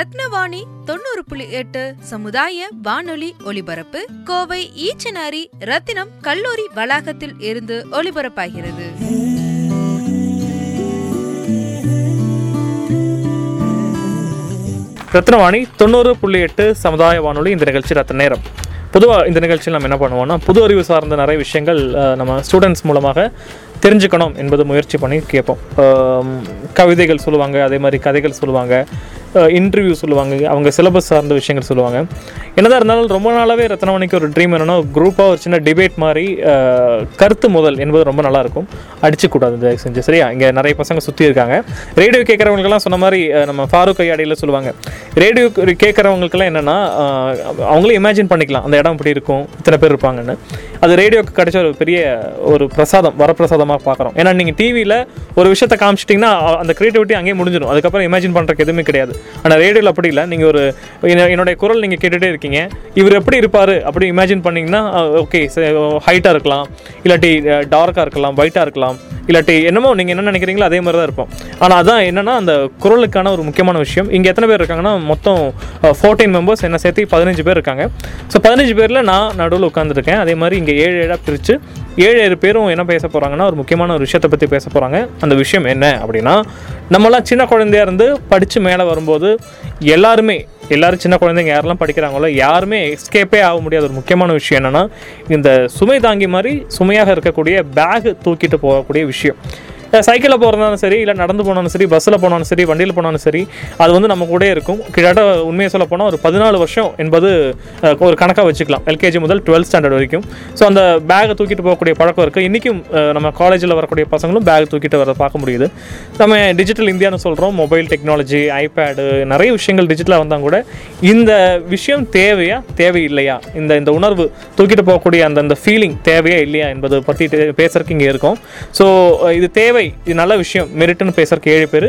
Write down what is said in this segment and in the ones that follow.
ரத்னவாணி தொண்ணூறு புள்ளி எட்டு சமுதாய வானொலி ஒலிபரப்பு கோவை ஈச்சனாரி ரத்தினம் கல்லூரி வளாகத்தில் இருந்து ஒலிபரப்பாகிறது. ரத்னவாணி தொண்ணூறு புள்ளி எட்டு சமுதாய வானொலி இந்த நிகழ்ச்சி ரத்த நேரம். பொதுவாக இந்த நிகழ்ச்சியில் நம்ம என்ன பண்ணுவோம்னா புது அறிவு சார்ந்த நிறைய விஷயங்கள் நம்ம ஸ்டூடெண்ட்ஸ் மூலமாக தெரிஞ்சுக்கணும் என்பது முயற்சி பண்ணி கேட்போம். கவிதைகள் சொல்லுவாங்க அதே மாதிரி கதைகள் சொல்லுவாங்க இன்டர்வியூ சொல்லுவாங்க. அவங்க சிலபஸ் சார்ந்த விஷயங்கள் சொல்லுவாங்க. என்னதான் இருந்தாலும் ரொம்ப நாளாகவே ரத்னமணிக்கு ஒரு ட்ரீம் என்னென்னா குரூப்பாக ஒரு சின்ன டிபேட் மாதிரி கருத்து முதல் என்பது ரொம்ப நல்லாயிருக்கும் அடிச்சுக்கூடாது தயவு செஞ்சு. சரியா? இங்கே நிறைய பசங்க சுற்றி இருக்காங்க. ரேடியோ கேட்குறவங்களுக்கெல்லாம் சொன்ன மாதிரி நம்ம ஃபாரூக் ஐயாடியில் சொல்லுவாங்க. ரேடியோ கேட்குறவங்களுக்கெல்லாம் என்னென்னா அவங்களே இமேஜின் பண்ணிக்கலாம். அந்த இடம் இப்படி இருக்கும். இத்தனை பேர் இருப்பாங்கன்னு. அது ரேடியோக்கு கிடைச்ச ஒரு பெரிய ஒரு பிரசாதம் வரப்பிரசாதமாக பார்க்குறோம். ஏன்னா நீங்கள் டிவியில் ஒரு விஷயத்த காமிச்சிட்டிங்கன்னா அந்த க்ரியேட்டிவிட்டி அங்கேயே முடிஞ்சிடும் அதுக்கப்புறம் இமேஜின் பண்ணுறதுக்கு எதுவுமே கிடையாது. ஆனால் ரேடியோவில் அப்படி இல்லை. நீங்கள் ஒரு என்ன- என்னுடைய குரல் நீங்கள் கேட்டுகிட்டே இருக்கீங்க. இவர் எப்படி இருப்பார் அப்படி இமேஜின் பண்ணிங்கன்னா ஓகே ஹைட்டாக இருக்கலாம். இல்லாட்டி டார்க்காக இருக்கலாம் ஒயிட்டாக இருக்கலாம். இல்லாட்டி என்னமோ நீங்கள் என்ன நினைக்கிறீங்களோ அதே மாதிரி தான் இருப்போம். ஆனால் அதான் என்னென்னா அந்த குரலுக்கான ஒரு முக்கியமான விஷயம். இங்கே எத்தனை பேர் இருக்காங்கன்னா மொத்தம் ஃபோர்டீன் மெம்பர்ஸ் என்ன சேர்த்து பதினஞ்சு பேர் இருக்காங்க. ஸோ பதினஞ்சு பேரில் நான் நடுவில் உட்காந்துருக்கேன் அதே மாதிரி இங்கே ஏழு ஏழாக பிரித்து ஏழு ஏழு பேரும் என்ன பேச போகிறாங்கன்னா ஒரு முக்கியமான ஒரு விஷயத்தை பற்றி பேச போகிறாங்க அந்த விஷயம் என்ன அப்படின்னா நம்மலாம் சின்ன குழந்தையா இருந்து படித்து மேலே வரும்போது எல்லாருமே எல்லாரும் சின்ன குழந்தைங்க யாரெல்லாம் படிக்கிறாங்களோ யாருமே எஸ்கேப்பே ஆக முடியாத ஒரு முக்கியமான விஷயம் என்னென்னா இந்த சுமை தாங்கி மாதிரி சுமையாக இருக்கக்கூடிய பேக் தூக்கிட்டு போகக்கூடிய விஷயம். சைக்கிளில் போகிறதாலும் சரி இல்லை நடந்து போனாலும் சரி பஸ்ஸில் போனாலும் சரி வண்டியில் போனாலும் சரி அது வந்து நம்ம கூடயே இருக்கும். கிட்டத்தட்ட உண்மையை சொல்ல போனால் ஒரு பதினாலு வருஷம் என்பது ஒரு கணக்காக வச்சுக்கலாம். எல்கேஜி முதல் டுவெல்த் ஸ்டாண்டர்ட் வரைக்கும். ஸோ அந்த பேக்கை தூக்கிட்டு போகக்கூடிய பழக்கம் இருக்குது இன்றைக்கும் நம்ம காலேஜில் வரக்கூடிய பசங்களும் பேக் தூக்கிட்டு வர பார்க்க முடியுது. நம்ம டிஜிட்டல் இந்தியான்னு சொல்கிறோம் மொபைல் டெக்னாலஜி ஐபேடு நிறைய விஷயங்கள் டிஜிட்டலாக வந்தால் கூட இந்த விஷயம் தேவையா தேவையில்லையா? இந்த இந்த உணர்வு தூக்கிட்டு போகக்கூடிய அந்த அந்த ஃபீலிங் தேவையா இல்லையா என்பதை பற்றி பேசுறதுக்கு இங்கே இருக்கும். ஸோ இது தேவை இது நல்ல விஷயம். மெரிட்னு பேசுறதுக்கு ஏழு பேர்.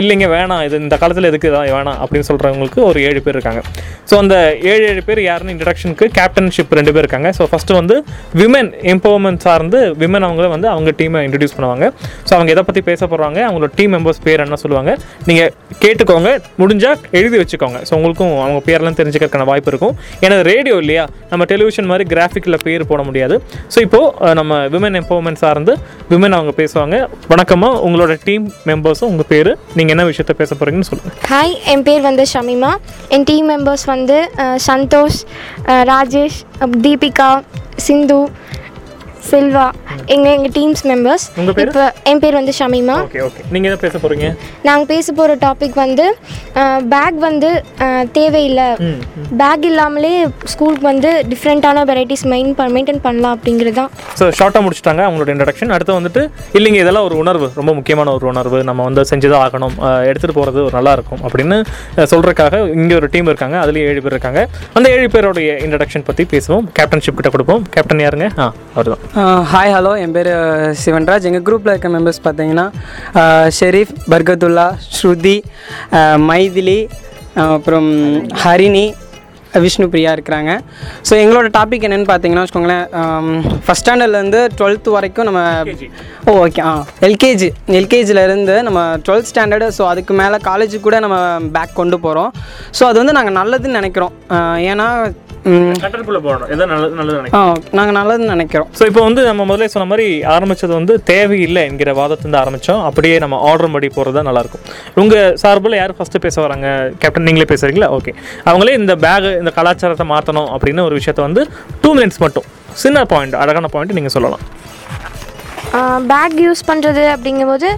இல்லைங்க வேணாம். இது இந்த காலத்தில் எதுக்கு? இதான் வேணாம் அப்படின்னு சொல்கிறவங்களுக்கு ஒரு ஏழு பேர் இருக்காங்க. ஸோ அந்த ஏழு ஏழு பேர் யாருன்னு இன்ட்ரடக்ஷனுக்கு கேப்டன்ஷிப் ரெண்டு பேர் இருக்காங்க. ஸோ ஃபஸ்ட்டு வந்து விமன் எம்பவர்மெண்ட் சார்ந்து விமன் அவங்கள வந்து அவங்க டீமை இன்ட்ரடியூஸ் பண்ணுவாங்க. ஸோ அவங்க எதை பற்றி பேச போகிறாங்க அவங்களோட டீம் மெம்பர்ஸ் பேர் என்ன சொல்லுவாங்க? நீங்கள் கேட்டுக்கோங்க. முடிஞ்சால் எழுதி வச்சுக்கோங்க. ஸோ உங்களுக்கும் அவங்க பேரெல்லாம் தெரிஞ்சுக்கிறதுக்கான வாய்ப்பு இருக்கும். ஏன்னா ரேடியோ இல்லையா? நம்ம டெலிவிஷன் மாதிரி கிராஃபிக்கில் பேர் போட முடியாது. ஸோ இப்போது நம்ம விமன் எம்பவர்மெண்ட் சார்ந்து விமன் அவங்க பேசுவாங்க. வணக்கம்மா. உங்களோட டீம் மெம்பர்ஸும் உங்கள் பேர் நீங்கள் என்ன விஷயத்த பேச போகிறீங்கன்னு சொல்லுங்கள் ஹாய் என் பேர் வந்து ஷமிமா. என் டீம் மெம்பர்ஸ் வந்து சந்தோஷ் ராஜேஷ் தீபிகா சிந்து செல்வா எங்கள் எங்கள் டீம்ஸ் மெம்பர்ஸ்? இப்போ என் பேர் வந்து ஷமிமா. ஓகே ஓகே நீங்கள் என்ன பேச போகிறீங்க நாங்கள் பேச போகிற டாபிக் வந்து பேக் வந்து தேவையில்லை. பேக் இல்லாமலே ஸ்கூலுக்கு வந்து டிஃப்ரெண்ட்டான வெரைட்டிஸ் மெயின் மெயின்டைன் பண்ணலாம் அப்படிங்கிறது தான் ஸோ ஷார்ட்டாக முடிச்சிட்டாங்க அவங்களோட இன்ட்ரடக்ஷன் அடுத்து வந்துட்டு இல்லைங்க இதெல்லாம் ஒரு உணர்வு. ரொம்ப முக்கியமான ஒரு உணர்வு. நம்ம வந்து செஞ்சுதான் ஆகணும். எடுத்துகிட்டு போகிறது ஒரு நல்லா இருக்கும் அப்படின்னு அஹ், சொல்றதுக்காக இங்கே ஒரு டீம் இருக்காங்க. அதுலேயும் ஏழு பேர் இருக்காங்க. அந்த ஏழு பேருடைய இன்ட்ரடக்ஷன் பற்றி பேசுவோம். கேப்டன்ஷிப் கிட்ட கொடுப்போம். கேப்டன் யாருங்க? ஆ அவர் தான் ஹாய் ஹலோ என் பேர் சிவன்ராஜ். எங்கள் குரூப்பில் இருக்க மெம்பர்ஸ் பார்த்தீங்கன்னா ஷெரீஃப் பர்கத்துல்லா ஸ்ருதி மைதிலி அப்புறம் ஹரிணி விஷ்ணு பிரியா இருக்கிறாங்க. ஸோ எங்களோட டாபிக் என்னென்னு பார்த்தீங்கன்னா வச்சுக்கோங்களேன் ஃபஸ்ட் ஸ்டாண்டர்ட்லேருந்து டுவெல்த்து வரைக்கும் நம்ம ஓ ஓகே ஆ எல்கேஜி எல்கேஜிலேருந்து நம்ம டுவெல்த் ஸ்டாண்டர்டு ஸோ அதுக்கு மேலே காலேஜுக்கு கூட நம்ம பேக் கொண்டு போகிறோம் ஸோ அது வந்து நாங்கள் நல்லதுன்னு நினைக்கிறோம். ஏன்னா கண்டென்ட்குள்ளே போகணும் எதாவது நல்லது நல்லது நினைக்கிறேன் ஆ நாங்கள் நல்லதுன்னு நினைக்கிறோம். ஸோ இப்போ வந்து நம்ம முதல்ல சொன்ன மாதிரி ஆரம்பிச்சது வந்து தேவையில்லை என்கிற வாதத்திலிருந்து ஆரம்பித்தோம் அப்படியே நம்ம ஆர்டர் படி போகிறது தான் நல்லாயிருக்கும். உங்கள் சார்பில் யார் ஃபஸ்ட்டு பேச வராங்க? கேப்டன் நீங்களே பேசுகிறீங்களா ஓகே அவங்களே இந்த பேக் இந்த கலாச்சாரத்தை மாற்றணும் அப்படின்னு ஒரு விஷயத்த வந்து டூ மினிட்ஸ் மட்டும். சின்ன பாயிண்ட் அழகான பாயிண்ட் நீங்கள் சொல்லலாம். பேக் யூஸ் பண்ணுறது அப்படிங்கும்போது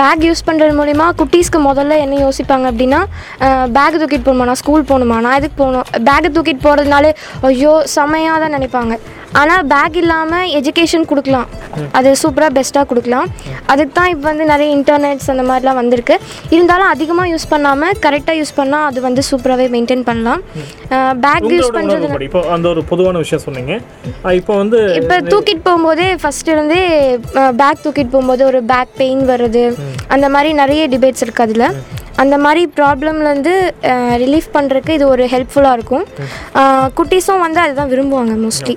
பேக் யூஸ் பண்ணுறது மூலிமா குட்டீஸ்க்கு முதல்ல என்ன யோசிப்பாங்க அப்படின்னா பேக் தூக்கிட்டு போகணுமா நான் ஸ்கூல் போகணுமா? நான் எதுக்கு போகணும்? பேக்கை தூக்கிட்டு போகிறதுனாலே ஐயோ செமையாக தான் நினைப்பாங்க. ஆனால் பேக் இல்லாமல் எஜுகேஷன் கொடுக்கலாம். அது சூப்பராக பெஸ்ட்டாக கொடுக்கலாம். அதுக்கு தான் இப்போ வந்து நிறைய இன்டர்நெட்ஸ் அந்த மாதிரிலாம் வந்திருக்கு. இருந்தாலும் அதிகமாக யூஸ் பண்ணாமல் கரெக்டாக யூஸ் பண்ணால் அது வந்து சூப்பராகவே மெயின்டைன் பண்ணலாம். பேக் யூஸ் பண்ணுறது இப்போ அந்த ஒரு பொதுவான விஷயம் சொன்னீங்க. இப்போ வந்து இப்போ தூக்கிட்டு போகும்போதே ஃபர்ஸ்ட் இருந்தே பேக் தூக்கிட்டு போகும்போது ஒரு பேக் பெயின் வருது. அந்த மாதிரி நிறைய டிபேட்ஸ் இருக்குது அதில். அந்த மாதிரி ப்ராப்ளம்லேருந்து ரிலீஃப் பண்ணுறதுக்கு இது ஒரு ஹெல்ப்ஃபுல்லாக இருக்கும். குட்டீஸும் வந்து அதுதான் விரும்புவாங்க மோஸ்ட்லி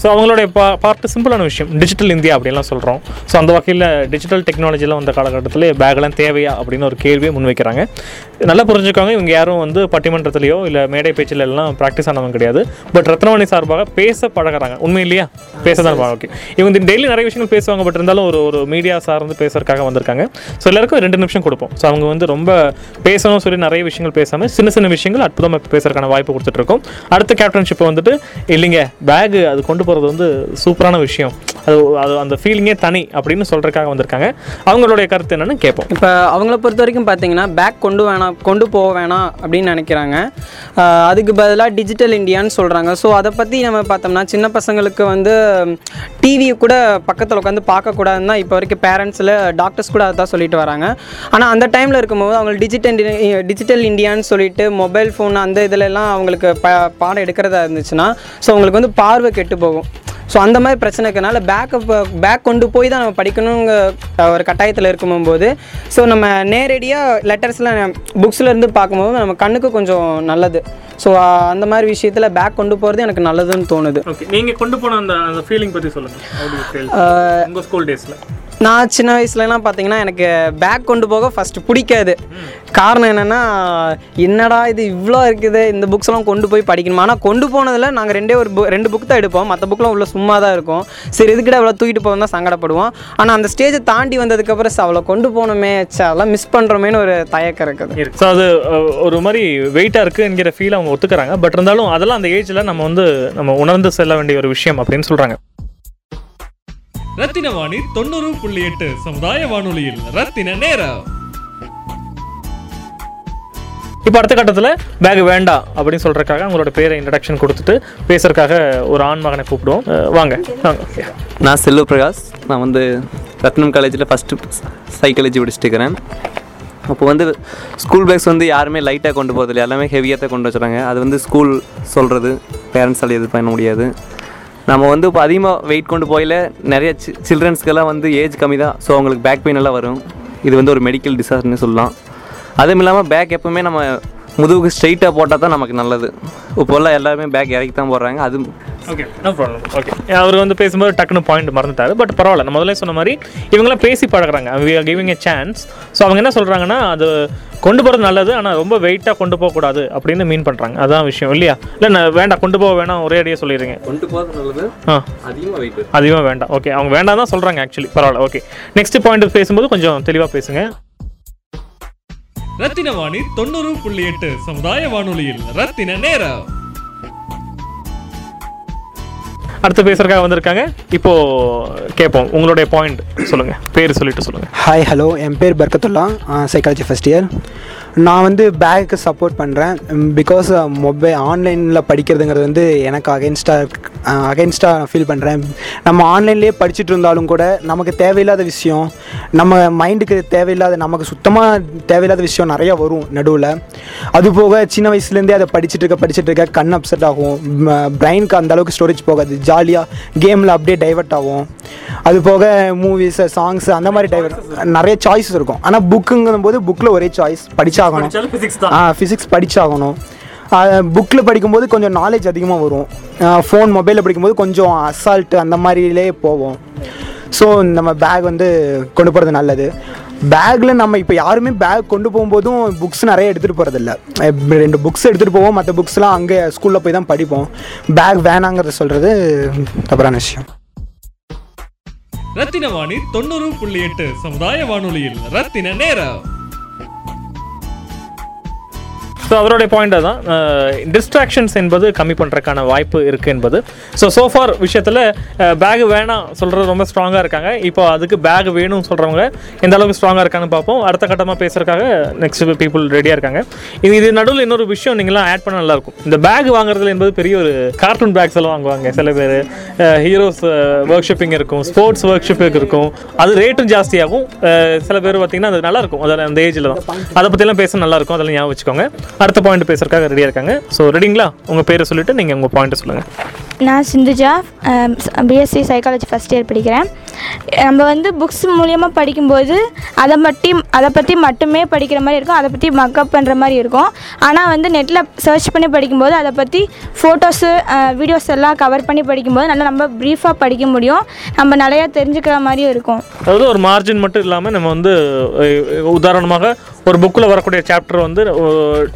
ஸோ அவங்களுடைய பா பார்ட் சிம்பிளான விஷயம். டிஜிட்டல் இந்தியா அப்படின்லாம் சொல்கிறோம் ஸோ அந்த வகையில் டிஜிட்டல் டெக்னாலஜிலாம் வந்த காலகட்டத்தில் பேக்லாம் தேவையா அப்படின்னு ஒரு கேள்வியை முன்வைக்கிறாங்க. நல்லா புரிஞ்சுக்கோங்க இவங்க யாரும் வந்து பட்டிமன்றத்துலையோ இல்லை மேடை பேச்சில் எல்லாம் ப்ராக்டிஸ் ஆனவங்க கிடையாது. பட் ரத்னவாணி சார்பாக பேச பழகுறாங்க. உண்மை இல்லையா? பேச தான் ஓகே. இவங்க டெய்லி நிறைய விஷயங்கள் பேசுவாங்க பட் இருந்தாலும் ஒரு ஒரு மீடியா சார்ந்து பேசுறதுக்காக வந்திருக்காங்க. ஸோ எல்லாருக்கும் ரெண்டு நிமிஷம் கொடுப்போம். ஸோ அவங்க வந்து ரொம்ப பேசணும் சொல்லி நிறைய விஷயங்கள் பேசாமல் சின்ன சின்ன விஷயங்கள் அற்புதமாக பேசுறதுக்கான வாய்ப்பு கொடுத்துட்ருக்கோம் அடுத்த கேப்டன்ஷிப்பை வந்துட்டு இல்லைங்க பேகு அது கொண்டு போகிறது வந்து சூப்பரான விஷயம். அது அது அந்த ஃபீலிங்கே தனி அப்படின்னு சொல்கிறதுக்காக வந்திருக்காங்க. அவங்களுடைய கருத்து என்னென்னு கேட்போம். இப்போ அவங்கள பொறுத்த வரைக்கும் பார்த்தீங்கன்னா பேக் கொண்டு வேணாம் கொண்டு போக வேணாம் அப்படின்னு நினைக்கிறாங்க. அதுக்கு பதிலாக டிஜிட்டல் இந்தியான்னு சொல்கிறாங்க ஸோ அதை பற்றி நம்ம பார்த்தோம்னா சின்ன பசங்களுக்கு வந்து டிவியை கூட பக்கத்தில் உட்காந்து பார்க்கக்கூடாதுன்னு தான் இப்போ வரைக்கும் பேரண்ட்ஸில் டாக்டர்ஸ் கூட அதான் சொல்லிட்டு வராங்க. ஆனால் அந்த டைமில் இருக்கும்போது அவங்க டிஜிட்டல் டிஜிட்டல் இந்தியான்னு சொல்லிட்டு மொபைல் ஃபோன் அந்த இதுலலாம் அவங்களுக்கு ப பாடம் எடுக்கிறதா இருந்துச்சுன்னா ஸோ அவங்களுக்கு வந்து பார்வை கெட்டு போகும். ஸோ அந்த மாதிரி பிரச்சனை இருக்கனால பேக்கப் பேக் கொண்டு போய் தான் நம்ம படிக்கணுங்க அஹ், ஒரு கட்டாயத்தில் இருக்கும்போது ஸோ நம்ம நேரடியாக லெட்டர்ஸ்லாம் புக்ஸில் இருந்து பார்க்கும்போது நம்ம கண்ணுக்கு கொஞ்சம் நல்லது. ஸோ அந்த மாதிரி விஷயத்தில் பேக் கொண்டு போகிறது எனக்கு நல்லதுன்னு தோணுது. ஓகே நீங்கள் கொண்டு போன அந்த அந்த ஃபீலிங் பற்றி சொல்லுங்கள் உங்கள் ஸ்கூல் டேஸில் நான் சின்ன வயசுலலாம் பார்த்தீங்கன்னா எனக்கு பேக் கொண்டு போக ஃபஸ்ட்டு பிடிக்காது. காரணம் என்னென்னா என்னடா இது இவ்வளோ இருக்குது இந்த புக்ஸ்லாம் கொண்டு போய் படிக்கணுமா? ஆனால் கொண்டு போனதில் நாங்கள் ரெண்டே ஒரு book- ரெண்டு புக் தான் எடுப்போம். மற்ற புக்லாம் உள்ள சும்மா தான் இருக்கும். சரி இதுக்கிட்ட இவ்வளோ தூக்கிட்டு போவோம் தான் சங்கடப்படுவோம். ஆனால் அந்த ஸ்டேஜை தாண்டி வந்ததுக்கப்புறம் அவ்வளோ கொண்டு போகணுமே அதெல்லாம் மிஸ் பண்ணுறோமேனு ஒரு தயக்கம் இருக்குது. ஸோ அது ஒரு மாதிரி வெயிட்டாக இருக்குது என்கிற ஃபீல் அவங்க ஒத்துக்கிறாங்க. பட் இருந்தாலும் அதெல்லாம் அந்த ஏஜில் நம்ம வந்து நம்ம உணர்ந்து செல்ல வேண்டிய ஒரு விஷயம் அப்படின்னு சொல்கிறாங்க ரத்தின வாணி தொண்ணூறு புள்ளி எட்டு சமுதாய வானொலியில் ரத்தின நேரம். இப்போ அடுத்த கட்டத்தில் பேக் வேண்டாம் அப்படின்னு சொல்கிறதுக்காக அவங்களோட பேரை இன்ட்ரடக்ஷன் கொடுத்துட்டு பேசுறதுக்காக ஒரு ஆண் மகனை கூப்பிடுவோம் வாங்க நான் செல்வ பிரகாஷ். நான் வந்து ரத்னம் காலேஜில் ஃபஸ்ட்டு சைக்காலஜி படிச்சுட்டு இருக்கிறேன். அப்போ வந்து ஸ்கூல் பேக்ஸ் வந்து யாருமே லைட்டாக கொண்டு போகிறதில்ல எல்லாமே ஹெவியாக தான் கொண்டு வச்சுறாங்க அது வந்து ஸ்கூல் சொல்கிறது பேரண்ட்ஸால் எது பண்ண முடியாது. நம்ம வந்து இப்போ அதிகமாக வெயிட் கொண்டு போயில நிறைய சி சில்ட்ரன்ஸ்க்கெல்லாம் வந்து ஏஜ் கம்மி தான். ஸோ அவங்களுக்கு பேக் பெயின் எல்லாம் வரும். இது வந்து ஒரு மெடிக்கல் டிசார்டர்னு சொல்லலாம். அதுவும் இல்லாமல் பேக் எப்பவுமே நம்ம முதுகுக்கு ஸ்ட்ரைட்டாக போட்டால் தான் நமக்கு நல்லது. இப்போல்லாம் எல்லாருமே பேக் இறக்கி தான் போடுறாங்க. அது ஓகே நோ ப்ராப்ளம் ஓகே அவர் வந்து பேசும்போது டக்குனு பாயிண்ட் மறந்துட்டாரு. பட் பரவாயில்ல. நான் முதல்ல சொன்ன மாதிரி இவங்களாம் பேசி பழகுறாங்க. We are giving a chance so அவங்க என்ன சொல்கிறாங்கன்னா அது கொண்டு போகிறது நல்லது ஆனால் ரொம்ப வெயிட்டாக கொண்டு போகக்கூடாது அப்படின்னு மீன் பண்ணுறாங்க அதான் விஷயம் இல்லையா? இல்லை நான் வேண்டாம். கொண்டு போக வேணாம். ஒரே அடியாக சொல்லிடுங்க கொண்டு போகிறது நல்லது ஆ. அதிகமாக வெயிட் அதிகமாக வேண்டாம். ஓகே அவங்க வேண்டாம் தான் சொல்கிறாங்க ஆக்சுவலி பரவாயில்ல. ஓகே நெக்ஸ்ட் பாயிண்ட் பேசும்போது கொஞ்சம் தெளிவாக பேசுங்க. ரத்தின வாணி தொண்ணூறு புள்ளி எட்டு சமுதாய வானொலியில் ரத்தின நேரம். அடுத்து பேசுறதுக்காக வந்திருக்காங்க. இப்போ கேட்போம். உங்களுடைய பாயிண்ட் சொல்லுங்க. பேர் சொல்லிட்டு சொல்லுங்க. ஹாய் ஹலோ என் பேர் பர்கத்துல்லா. சைக்காலஜி ஃபஸ்ட் இயர் நான் வந்து பேக்கு சப்போர்ட் பண்ணுறேன் பிகாஸ் மொபைல் ஆன்லைனில் படிக்கிறதுங்கிறது வந்து எனக்கு அகென்ஸ்டாக அகென்ஸ்டாக ஃபீல் பண்ணுறேன் நம்ம ஆன்லைன்லேயே படிச்சுட்டு இருந்தாலும் கூட நமக்கு தேவையில்லாத விஷயம் நம்ம மைண்டுக்கு தேவையில்லாத நமக்கு சுத்தமாக தேவையில்லாத விஷயம் நிறைய வரும் நடுவில். அது போக சின்ன வயசுலேருந்தே அதை படிச்சுட்டு இருக்க படிச்சுட்டு இருக்க கண் அப்செட் ஆகும். பிரெயினுக்கு அந்த அளவுக்கு ஸ்டோரேஜ் போகாது. ஜாலியாக கேமில் அப்படியே டைவர்ட் ஆகும். அது போக சாங்ஸு அந்த மாதிரி டைவர்ட் நிறைய சாய்ஸஸ் இருக்கும். ஆனால் புக்குங்கும் போது புக்கில் ஒரே சாய்ஸ் படித்தா ஃபிசிக்ஸ் ஆ ஃபிசிக்ஸ் படிச்சாகணும். புக்கில் படிக்கும்போது கொஞ்சம் நாலேஜ் அதிகமாக வரும். ஃபோன் மொபைலில் படிக்கும்போது கொஞ்சம் அசால்ட்டு அந்த மாதிரிலே போவோம். ஸோ நம்ம பேக் வந்து கொண்டு போகிறது நல்லது. பேக்கில் நம்ம இப்போ யாருமே பேக் கொண்டு போகும்போதும் புக்ஸ் நிறைய எடுத்துகிட்டு போகிறதில்ல ரெண்டு புக்ஸ் எடுத்துகிட்டு போவோம். மற்ற புக்ஸ்லாம் அங்கே ஸ்கூலில் போய் தான் படிப்போம். பேக் வேணாங்கிறத சொல்கிறது தவறான விஷயம். ரத்தின வாணி தொண்ணூறு புள்ளி எட்டு சமுதாய வானொலியில் ரத்தின நேரம். ஸோ அவருடைய பாயிண்ட் தான் டிஸ்ட்ராக்ஷன்ஸ் என்பது கம்மி பண்ணுறதுக்கான வாய்ப்பு இருக்குது என்பது. ஸோ சோஃபார் விஷயத்தில் பேக் வேணாம் சொல்கிறது ரொம்ப ஸ்ட்ராங்காக இருக்காங்க. இப்போ அதுக்கு பேக் வேணும்னு சொல்கிறவங்க எந்த அளவுக்கு ஸ்ட்ராங்காக இருக்கான்னு பார்ப்போம். அடுத்த கட்டமாக பேசுகிறக்காக நெக்ஸ்ட் பீப்புள் ரெடியாக இருக்காங்க. இது இது நடுவில் இன்னொரு விஷயம் நீங்களாம் ஆட் பண்ண நல்லாயிருக்கும் இந்த பேக் வாங்குறதுல என்பது பெரிய ஒரு கார்ட்டூன் பேக்ஸ் எல்லாம் வாங்குவாங்க. சில பேர் ஹீரோஸ் ஒர்க் ஷிப்பிங் இருக்கும் ஸ்போர்ட்ஸ் ஒர்க் ஷிப்பிங் இருக்கும். அது ரேட்டும் ஜாஸ்தியாகும். சில பேர் பார்த்தீங்கன்னா அது நல்லாயிருக்கும் அதில் அந்த ஏஜில் தான். அதை பற்றிலாம் பேச நல்லாயிருக்கும் அதெல்லாம் ஞாபகம் வச்சுக்கோங்க. அடுத்த பாயிண்ட் பேசுறதுக்காக ரெடியாக இருக்காங்க. ஸோ ரெடிங்களா உங்கள் பேரை சொல்லிட்டு நீங்கள் உங்கள் பாயிண்ட்டை சொல்லுங்கள் நான் Sindhuja BSc psychology first year படிக்கிறேன். நம்ம வந்து புக்ஸ் மூலியமாக படிக்கும்போது அதை பற்றி அதை பற்றி மட்டுமே படிக்கிற மாதிரி இருக்கும். அதை பற்றி மக்கப் பண்ணுற மாதிரி இருக்கும். ஆனால் வந்து நெட்டில் சர்ச் பண்ணி படிக்கும்போது அதை பற்றி ஃபோட்டோஸு வீடியோஸ் எல்லாம் கவர் பண்ணி படிக்கும்போது நல்லா நம்ம ப்ரீஃபாக படிக்க முடியும். நம்ம நிறையா தெரிஞ்சுக்கிற மாதிரியும் இருக்கும். அதாவது ஒரு மார்ஜின் மட்டும் இல்லாமல் நம்ம வந்து உதாரணமாக ஒரு புக்கில் வரக்கூடிய சாப்டர் வந்து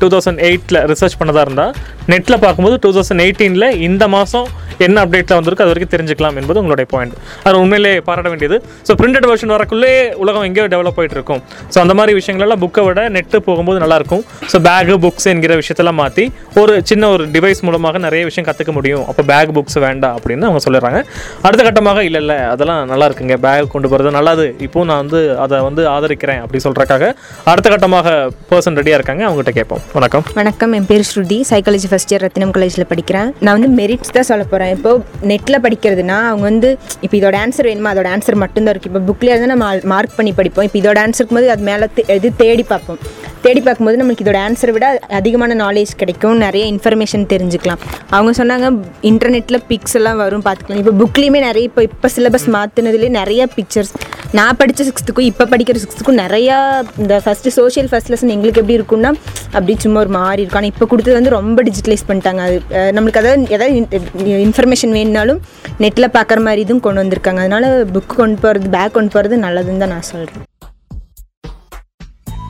டூ தௌசண்ட் எயிட்டில் ரிசர்ச் பண்ணதாக இருந்தால் நெட்டில் பார்க்கும்போது டூ தௌசண்ட் எயிட்டீனில் இந்த மாதம் என்ன அப்டேட்டில் வந்திருக்கு அது வரைக்கும் தெரிஞ்சுக்கலாம் என்பது உங்களுடைய பாயிண்ட் அது உண்மையிலே பாராட்ட வேண்டியது. ஸோ பிரிண்டட் வெர்ஷன் வரக்குள்ளே உலகம் எங்கேயோ டெவலப் ஆகிட்டு இருக்கும். ஸோ அந்த மாதிரி விஷயங்களெல்லாம் புக்கை விட நெட்டு போகும்போது நல்லாயிருக்கும் ஸோ பேகு புக்ஸ் என்கிற விஷயத்தெல்லாம் மாற்றி ஒரு சின்ன ஒரு டிவைஸ் மூலமாக நிறைய விஷயம் கற்றுக்க முடியும். அப்போ பேக் புக்ஸ் வேண்டாம் அப்படின்னு அவங்க சொல்லிடுறாங்க. அடுத்த கட்டமாக இல்லை இல்லை அதெல்லாம் நல்லா இருக்குங்க. பேக் கொண்டு போகிறது நல்லது. இப்போ நான் வந்து அதை வந்து ஆதரிக்கிறேன் அப்படி சொல்கிறக்காக அடுத்த கட்டமாக பர்சன் ரெடியாக இருக்காங்க அவங்ககிட்ட கேட்போம். வணக்கம். வணக்கம் என் பேர் Shruti. Psychology first year Rathinam காலேஜில் படிக்கிறேன். நான் வந்து மெரிட்ஸ் தான் சொல்ல போகிறேன் இப்போ நெட்டில் படிக்கிறதுனா அவங்க வந்து இப்போ இதோட ஆன்சர் வேணுமா? அதோட ஆன்சர் மட்டும்தான் இருக்குது இப்போ புக்கில் இருந்தால் நம்ம மார்க் பண்ணி படிப்போம். இப்போ இதோட ஆன்சருக்கு போது அது மேலே எது தேடி பார்ப்போம். தேடி பார்க்கும்போது நம்மளுக்கு இதோட ஆன்சரை விட அதிகமான நாலேஜ் கிடைக்கும். நிறைய இன்ஃபர்மேஷன் தெரிஞ்சுக்கலாம். அவங்க சொன்னாங்க இன்டர்நெட்டில் பிக்ஸ் எல்லாம் வரும் பார்த்துக்கலாம். இப்போ புக்லேயுமே நிறைய இப்போ இப்போ சிலபஸ் மாற்றினதுலேயே நிறைய பிக்சர்ஸ் நான் படித்த சிக்ஸ்த்துக்கும் இப்போ படிக்கிற சிக்ஸ்த்துக்கும் நிறையா இந்த ஃபஸ்ட்டு சோஷியல் ஃபஸ்ட் லெசன் எங்களுக்கு எப்படி இருக்கும்னா அப்படி சும்மா ஒரு மாறி இருக்கும். ஆனால் இப்போ கொடுத்தது வந்து ரொம்ப டிஜிட்டலைஸ் பண்ணிட்டாங்க. அது நம்மளுக்கு அதாவது ஏதாவது இன்ஃபர்மேஷன் வேணுனாலும் நெட்டில் பார்க்குற மாதிரி இதுவும் கொண்டு வந்திருக்காங்க. அதனால் புக் கொண்டு போகிறது பேக் கொண்டு போகிறது நல்லதுன்னு தான் நான் சொல்கிறேன்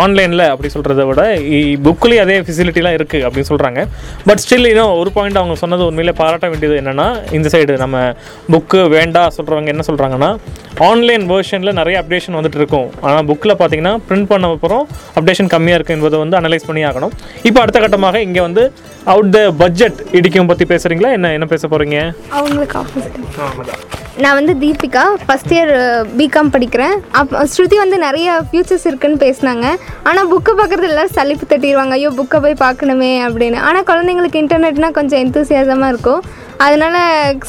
ஆன்லைனில் அப்படி சொல்கிறத விட புக்லேயே அதே ஃபெசிலிட்டிலாம் இருக்குது அப்படின்னு சொல்கிறாங்க பட் ஸ்டில் இன்னும் ஒரு பாயிண்ட் அவங்க சொன்னது உண்மையிலே பாராட்ட வேண்டியது என்னென்னா இந்த சைடு நம்ம புக்கு வேண்டாம் சொல்கிறவங்க என்ன சொல்கிறாங்கன்னா ஆன்லைன் வேர்ஷனில் நிறைய அப்டேஷன் வந்துட்டு இருக்கும். ஆனால் புக்கில் பார்த்தீங்கன்னா பிரிண்ட் பண்ண அப்புறம் அப்டேஷன் கம்மியாக இருக்குது என்பதை வந்து அனலைஸ் பண்ணி ஆகணும். இப்போ அடுத்த கட்டமாக இங்கே வந்து அவுட் த பட்ஜெட் இடிக்கும் பற்றி பேசுகிறீங்களா என்ன என்ன பேச போகிறீங்க அவங்களுக்கு ஆப்போசிட் நான் வந்து தீபிகா ஃபஸ்ட் இயர் பிகாம் படிக்கிறேன். அப் ஸ்ருதி வந்து நிறைய ஃபியூச்சர்ஸ் இருக்குன்னு பேசினாங்க. ஆனால் புக்கை பார்க்குறது எல்லோரும் சலிப்பு தட்டிடுவாங்க ஐயோ புக்கை போய் பார்க்கணுமே அப்படின்னு. ஆனால் குழந்தைங்களுக்கு இன்டர்நெட்னா கொஞ்சம் எந்தூசியாசமாக இருக்கும். அதனால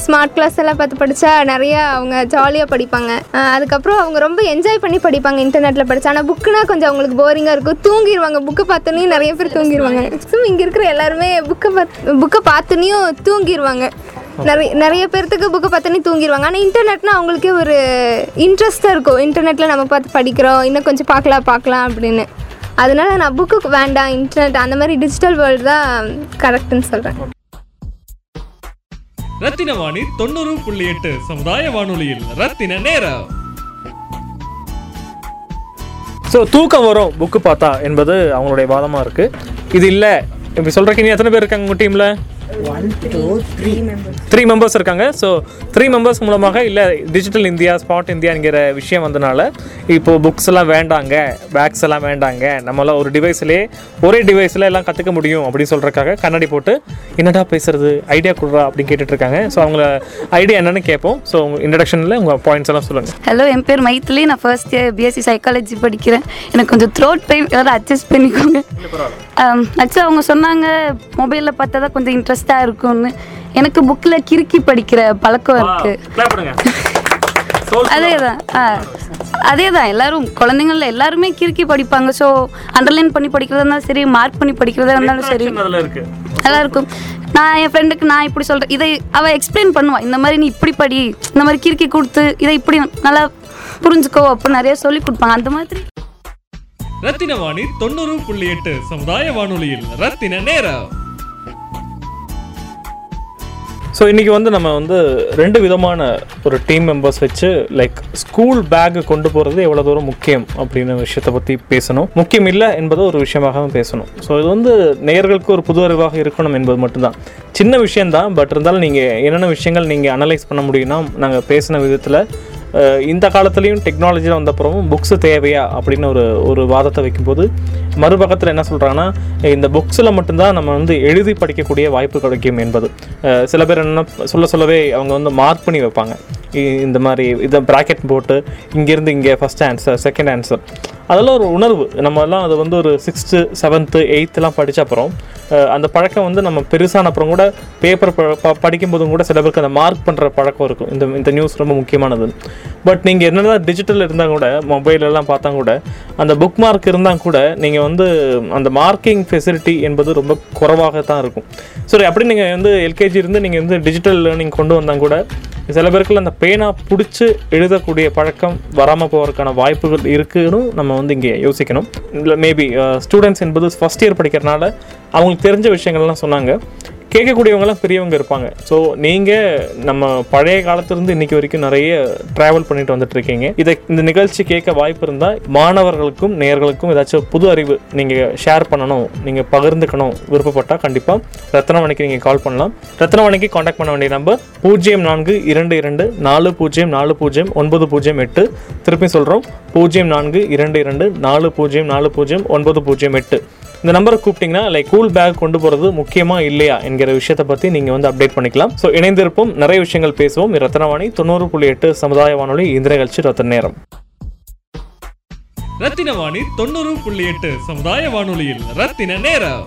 ஸ்மார்ட் கிளாஸ் எல்லாம் பார்த்து படித்தா நிறையா அவங்க ஜாலியாக படிப்பாங்க. அதுக்கப்புறம் அவங்க ரொம்ப என்ஜாய் பண்ணி படிப்பாங்க இன்டர்நெட்டில் படித்தா ஆனால் புக்குனா கொஞ்சம் அவங்களுக்கு போரிங்காக இருக்கும். தூங்கிடுவாங்க புக்கை பார்த்தோன்னே நிறைய பேர் தூங்கிடுவாங்க மேக்ஸிமம் இங்கே இருக்கிற எல்லாருமே புக்கை பார்த்து புக்கை பார்த்தோன்னையும் தூங்கிடுவாங்க நிறைய நிறைய பேர்த்துக்கு புக்கை பார்த்தோன்னே தூங்கிடுவாங்க ஆனால் இன்டர்நெட்னா அவங்களுக்கே ஒரு இன்ட்ரெஸ்ட்டாக இருக்கும். இன்டர்நெட்டில் நம்ம பார்த்து படிக்கிறோம். இன்னும் கொஞ்சம் பார்க்கலாம் பார்க்கலாம் அப்படின்னு. அதனால நான் புக்கு வேண்டாம் இன்டர்நெட் அந்த மாதிரி டிஜிட்டல் வேர்ல்டு தான் கரெக்டுன்னு சொல்கிறேன் ரத்தின வாணி தொண்ணூறு புள்ளி எட்டு சமுதாய வானொலியில். ரத்தின நேரம். ஸோ தூக்கம் வரும். புக்கு பார்த்தா என்பது அவங்களுடைய வாதமாக இருக்குது இது இல்லை. இப்படி சொல்கிறக்கு நீ எத்தனை பேர் இருக்காங்க உங்கள் டீமில் த்ரீ மெம்பர்ஸ் இருக்காங்க. ஸோ த்ரீ மெம்பர்ஸ் மூலமாக இல்லை டிஜிட்டல் இந்தியா ஸ்பாட் இந்தியாங்கிற விஷயம் வந்தனால இப்போது புக்ஸ் எல்லாம் வேண்டாங்க பேக்ஸ் எல்லாம் வேண்டாங்க நம்மளாம் ஒரு டிவைஸ்லேயே ஒரே டிவைஸில் எல்லாம் கற்றுக்க முடியும் அப்படின்னு சொல்கிறக்காக கண்ணாடி போட்டு என்னடா பேசுறது? ஐடியா கொடுறா? அப்படின்னு கேட்டுட்டு இருக்காங்க ஸோ அவங்கள ஐடியா என்னன்னு கேட்போம் ஸோ உங்கள் இன்ட்ரடக்ஷனில் உங்கள் பாயிண்ட்ஸ் எல்லாம் சொல்லுங்கள் ஹலோ என் பேர் மைத்திலி. நான் ஃபர்ஸ்ட் இயர் பிஎஸ்சி சைக்காலஜி படிக்கிறேன். எனக்கு கொஞ்சம் த்ரோட் பெயின் ஏதாவது அட்ஜஸ்ட் பண்ணிக்கோங்க. ஆக்சுவலாக அவங்க சொன்னாங்க மொபைலில் பார்த்தா தான் கொஞ்சம் இன்ட்ரெஸ்டாக இருக்கும்னு. எனக்கு புக்கில் கிறுக்கி படிக்கிற பழக்கம் இருக்குது அதே தான் அதே தான் எல்லாரும் குழந்தைங்கள எல்லாருமே கிறுக்கி படிப்பாங்க. ஸோ அண்டர்லைன் பண்ணி படிக்கிறதா இருந்தாலும் சரி மார்க் பண்ணி படிக்கிறதா இருந்தாலும் சரி. நல்லா இருக்கும் நான் என் ஃப்ரெண்டுக்கு நான் இப்படி சொல்கிறேன் இதை அவள் எக்ஸ்பிளைன் பண்ணுவா. இந்த மாதிரி நீ இப்படி படி இந்த மாதிரி கிறுக்கி கொடுத்து இதை இப்படி நல்லா புரிஞ்சுக்கோ அப்போ நிறைய சொல்லி கொடுப்பாங்க. அந்த மாதிரி ரத்தின வாணி தொண்ணூறு புள்ளி எட்டு சமுதாய வானொலியில் ரத்தின நேரம். ஸோ இன்றைக்கி வந்து நம்ம வந்து ரெண்டு விதமான ஒரு டீம் மெம்பர்ஸ் வச்சு லைக் ஸ்கூல் பேக் கொண்டு போகிறது எவ்வளோ தூரம் முக்கியம் அப்படின்ற விஷயத்தை பற்றி பேசணும். முக்கியம் இல்லை என்பது ஒரு விஷயமாகவும் பேசணும். ஸோ இது வந்து நேயர்களுக்கு ஒரு புது அறிவாக இருக்கணும் என்பது மட்டும்தான். சின்ன விஷயந்தான் பட் இருந்தாலும் நீங்கள் என்னென்ன விஷயங்கள் நீங்கள் அனலைஸ் பண்ண முடியும்னா நாங்கள் பேசின விதத்தில் இந்த காலத்துலேயும் டெக்னாலஜியில் வந்தப்புறமும் புக்ஸு தேவையா அப்படின்னு ஒரு ஒரு வாதத்தை வைக்கும்போது மறுபக்கத்தில் என்ன சொல்கிறாங்கன்னா இந்த புக்ஸில் மட்டும்தான் நம்ம வந்து எழுதி படிக்கக்கூடிய வாய்ப்பு கிடைக்கும் என்பது. சில பேர் என்ன சொல்ல சொல்லவே அவங்க வந்து மார்க் பண்ணி வைப்பாங்க. இ- இந்த மாதிரி இதை ப்ராக்கெட் போட்டு இங்கேருந்து இங்கே ஃபஸ்ட் ஆன்சர் செகண்ட் ஆன்சர் அதெல்லாம் ஒரு உணர்வு. நம்மலாம் அது வந்து ஒரு சிக்ஸ்த்து செவன்த்து எயித்துலாம் படித்த அப்புறம் அந்த பழக்கம் வந்து நம்ம பெருசான அப்புறம் கூட பேப்பர் படிக்கும்போதும் கூட சில பேருக்கு அந்த மார்க் பண்ணுற பழக்கம் இருக்கும். இந்த இந்த நியூஸ் ரொம்ப முக்கியமானது. பட் நீங்கள் என்னதான் டிஜிட்டல் இருந்தால் கூட மொபைலெல்லாம் பார்த்தா கூட அந்த புக் மார்க் இருந்தால் கூட நீங்கள் வந்து அந்த மார்க்கிங் ஃபெசிலிட்டி என்பது ரொம்ப குறைவாக தான் இருக்கும். சரி அப்படி நீங்கள் வந்து எல்கேஜி இருந்து நீங்கள் வந்து டிஜிட்டல் லேர்னிங் கொண்டு வந்தால் கூட சில பேருக்குள்ள அந்த பேனா பிடிச்சி எழுதக்கூடிய பழக்கம் வராமல் போவதற்கான வாய்ப்புகள் இருக்குன்னு நம்ம வந்து இங்கே யோசிக்கணும். இல்லை மேபி ஸ்டூடெண்ட்ஸ் என்பது ஃபஸ்ட் இயர் படிக்கிறனால அவங்களுக்கு தெரிஞ்ச விஷயங்கள்லாம் சொன்னாங்க. கேட்கக்கூடியவங்கலாம் பெரியவங்க இருப்பாங்க. ஸோ நீங்கள் நம்ம பழைய காலத்திலிருந்து இன்னைக்கு வரைக்கும் நிறைய ட்ராவல் பண்ணிட்டு வந்துட்டு இருக்கீங்க. இதை இந்த நிகழ்ச்சி கேட்க வாய்ப்பு இருந்தால் மாணவர்களுக்கும் நேயர்களுக்கும் ஏதாச்சும் புது அறிவு நீங்கள் ஷேர் பண்ணணும் நீங்கள் பகிர்ந்துக்கணும் விருப்பப்பட்டால் கண்டிப்பாக ரத்னவணிக்கு நீங்கள் கால் பண்ணலாம். ரத்னவணிக்கு காண்டாக்ட் பண்ண வேண்டிய நம்பர் பூஜ்ஜியம் நான்கு இரண்டு இரண்டு நாலு பூஜ்ஜியம் நாலு பூஜ்ஜியம் ஒன்பது பூஜ்ஜியம் எட்டு. திருப்பி சொல்கிறோம் பூஜ்ஜியம் நான்கு இரண்டு இரண்டு நாலு பூஜ்ஜியம் நாலு பூஜ்ஜியம் ஒன்பது பூஜ்ஜியம் எட்டு. இந்த நம்பரை கூப்பிட்டீங்கன்னா லைக் கூல் பேக் கொண்டு போகிறது முக்கியமா இல்லையா என்கிற விஷயத்தை பற்றி நீங்கள் வந்து அப்டேட் பண்ணிக்கலாம். ஸோ இணைந்திருப்போம். நிறைய விஷயங்கள் பேசுவோம். ரத்னவாணி தொண்ணூறு புள்ளி எட்டு சமுதாய வானொலி இந்த நிகழ்ச்சி ரத்த நேரம். ரத்தின வாணி தொண்ணூறு புள்ளி எட்டு சமுதாய வானொலியில் ரத்தின நேரம்.